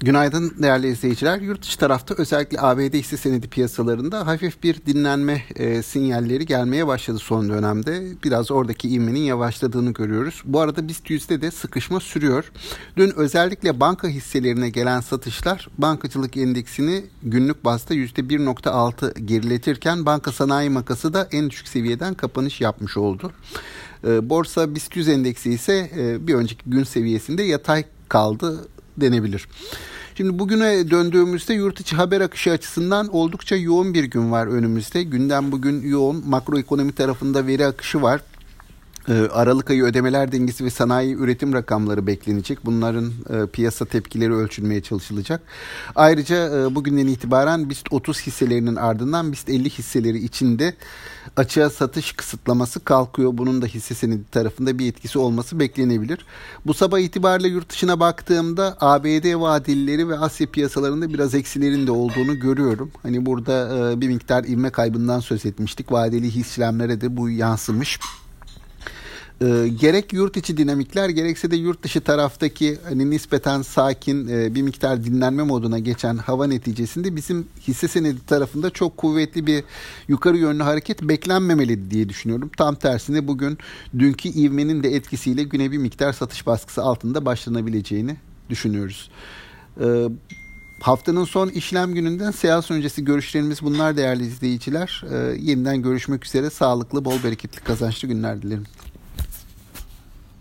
Günaydın değerli izleyiciler. Yurt dışı tarafta özellikle ABD hisse senedi piyasalarında hafif bir dinlenme e, sinyalleri gelmeye başladı son dönemde. Biraz oradaki ivmenin yavaşladığını görüyoruz. Bu arada BIST yüzde de sıkışma sürüyor. Dün özellikle banka hisselerine gelen satışlar bankacılık endeksini günlük bazda yüzde 1.6 geriletirken banka sanayi makası da en düşük seviyeden kapanış yapmış oldu. E, borsa BIST 100 endeksi ise e, bir önceki gün seviyesinde yatay kaldı denebilir. Şimdi bugüne döndüğümüzde yurt içi haber akışı açısından oldukça yoğun bir gün var önümüzde. Gündem bugün yoğun. Makroekonomi tarafında veri akışı var. Ee, Aralık ayı ödemeler dengesi ve sanayi üretim rakamları beklenecek. Bunların e, piyasa tepkileri ölçülmeye çalışılacak. Ayrıca e, bugünden itibaren BIST 30 hisselerinin ardından BIST 50 hisseleri içinde açığa satış kısıtlaması kalkıyor. Bunun da hisse senedi tarafında bir etkisi olması beklenebilir. Bu sabah itibariyle yurt dışına baktığımda ABD vadelileri ve Asya piyasalarında biraz eksilerin de olduğunu görüyorum. Hani burada e, bir miktar ivme kaybından söz etmiştik. Vadeli hisselemlere de bu yansımış. E, gerek yurt içi dinamikler gerekse de yurt dışı taraftaki hani nispeten sakin e, bir miktar dinlenme moduna geçen hava neticesinde bizim hisse senedi tarafında çok kuvvetli bir yukarı yönlü hareket beklenmemeli diye düşünüyorum. Tam tersine bugün dünkü ivmenin de etkisiyle güne bir miktar satış baskısı altında başlanabileceğini düşünüyoruz. E, Haftanın son işlem gününden seans öncesi görüşlerimiz bunlar değerli izleyiciler. Ee, yeniden görüşmek üzere sağlıklı, bol bereketli, kazançlı günler dilerim.